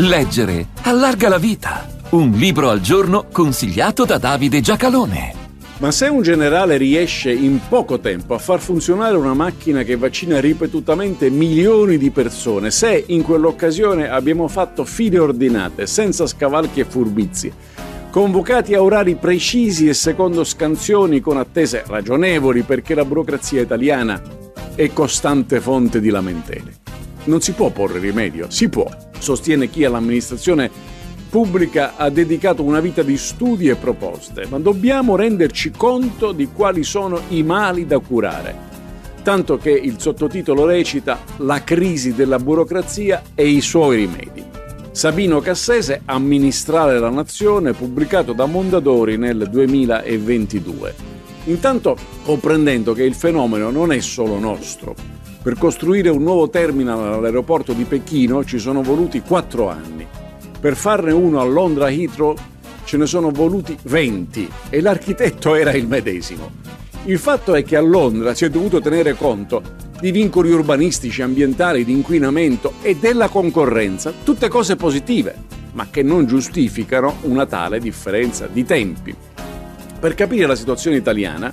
Leggere allarga la vita. Un libro al giorno consigliato da Davide Giacalone. Ma se un generale riesce in poco tempo a far funzionare una macchina che vaccina ripetutamente milioni di persone, se in quell'occasione abbiamo fatto file ordinate, senza scavalchi e furbizi, convocati a orari precisi e secondo scansioni con attese ragionevoli perché la burocrazia italiana è costante fonte di lamentele. Non si può porre rimedio, si può, sostiene chi all'amministrazione pubblica ha dedicato una vita di studi e proposte, ma dobbiamo renderci conto di quali sono i mali da curare. Tanto che il sottotitolo recita La crisi della burocrazia e i suoi rimedi. Sabino Cassese, Amministrare la Nazione, pubblicato da Mondadori nel 2022. Intanto comprendendo che il fenomeno non è solo nostro, per costruire un nuovo terminal all'aeroporto di Pechino ci sono voluti quattro anni. Per farne uno a Londra Heathrow ce ne sono voluti 20 e l'architetto era il medesimo. Il fatto è che a Londra si è dovuto tenere conto di vincoli urbanistici, ambientali, di inquinamento e della concorrenza, tutte cose positive, ma che non giustificano una tale differenza di tempi. Per capire la situazione italiana,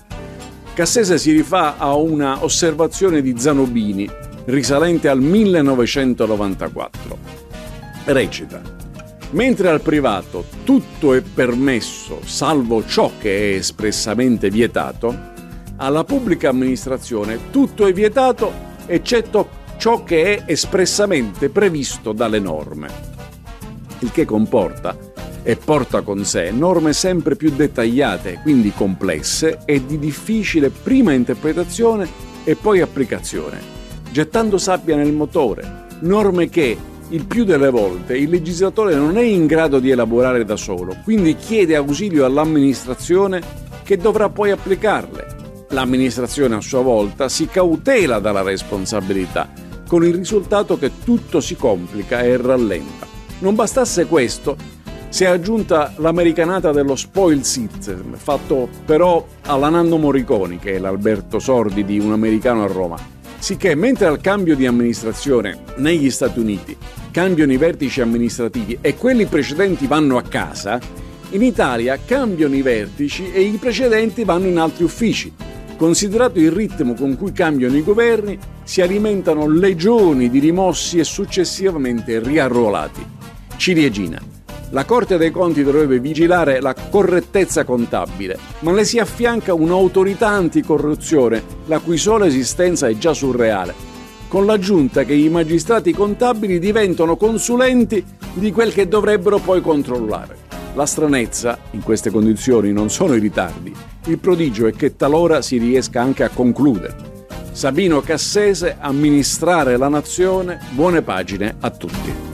Cassese si rifà a una osservazione di Zanobini risalente al 1994. Recita: Mentre al privato tutto è permesso salvo ciò che è espressamente vietato, alla pubblica amministrazione tutto è vietato eccetto ciò che è espressamente previsto dalle norme. Il che comporta e porta con sé norme sempre più dettagliate, quindi complesse e di difficile prima interpretazione e poi applicazione, gettando sabbia nel motore, norme che il più delle volte il legislatore non è in grado di elaborare da solo, quindi chiede ausilio all'amministrazione che dovrà poi applicarle. L'amministrazione a sua volta si cautela dalla responsabilità, con il risultato che tutto si complica e rallenta. Non bastasse questo, si è aggiunta l'americanata dello spoil system, fatto però alla Nando Morriconi, che è l'Alberto Sordi di Un americano a Roma. Sicché mentre al cambio di amministrazione negli Stati Uniti cambiano i vertici amministrativi e quelli precedenti vanno a casa, in Italia cambiano i vertici e i precedenti vanno in altri uffici. Considerato il ritmo con cui cambiano i governi, si alimentano legioni di rimossi e successivamente riarruolati. Ciliegina. La Corte dei Conti dovrebbe vigilare la correttezza contabile, ma le si affianca un'autorità anticorruzione, la cui sola esistenza è già surreale, con l'aggiunta che i magistrati contabili diventano consulenti di quel che dovrebbero poi controllare. La stranezza, in queste condizioni, non sono i ritardi. Il prodigio è che talora si riesca anche a concludere. Sabino Cassese, amministrare la nazione, buone pagine a tutti.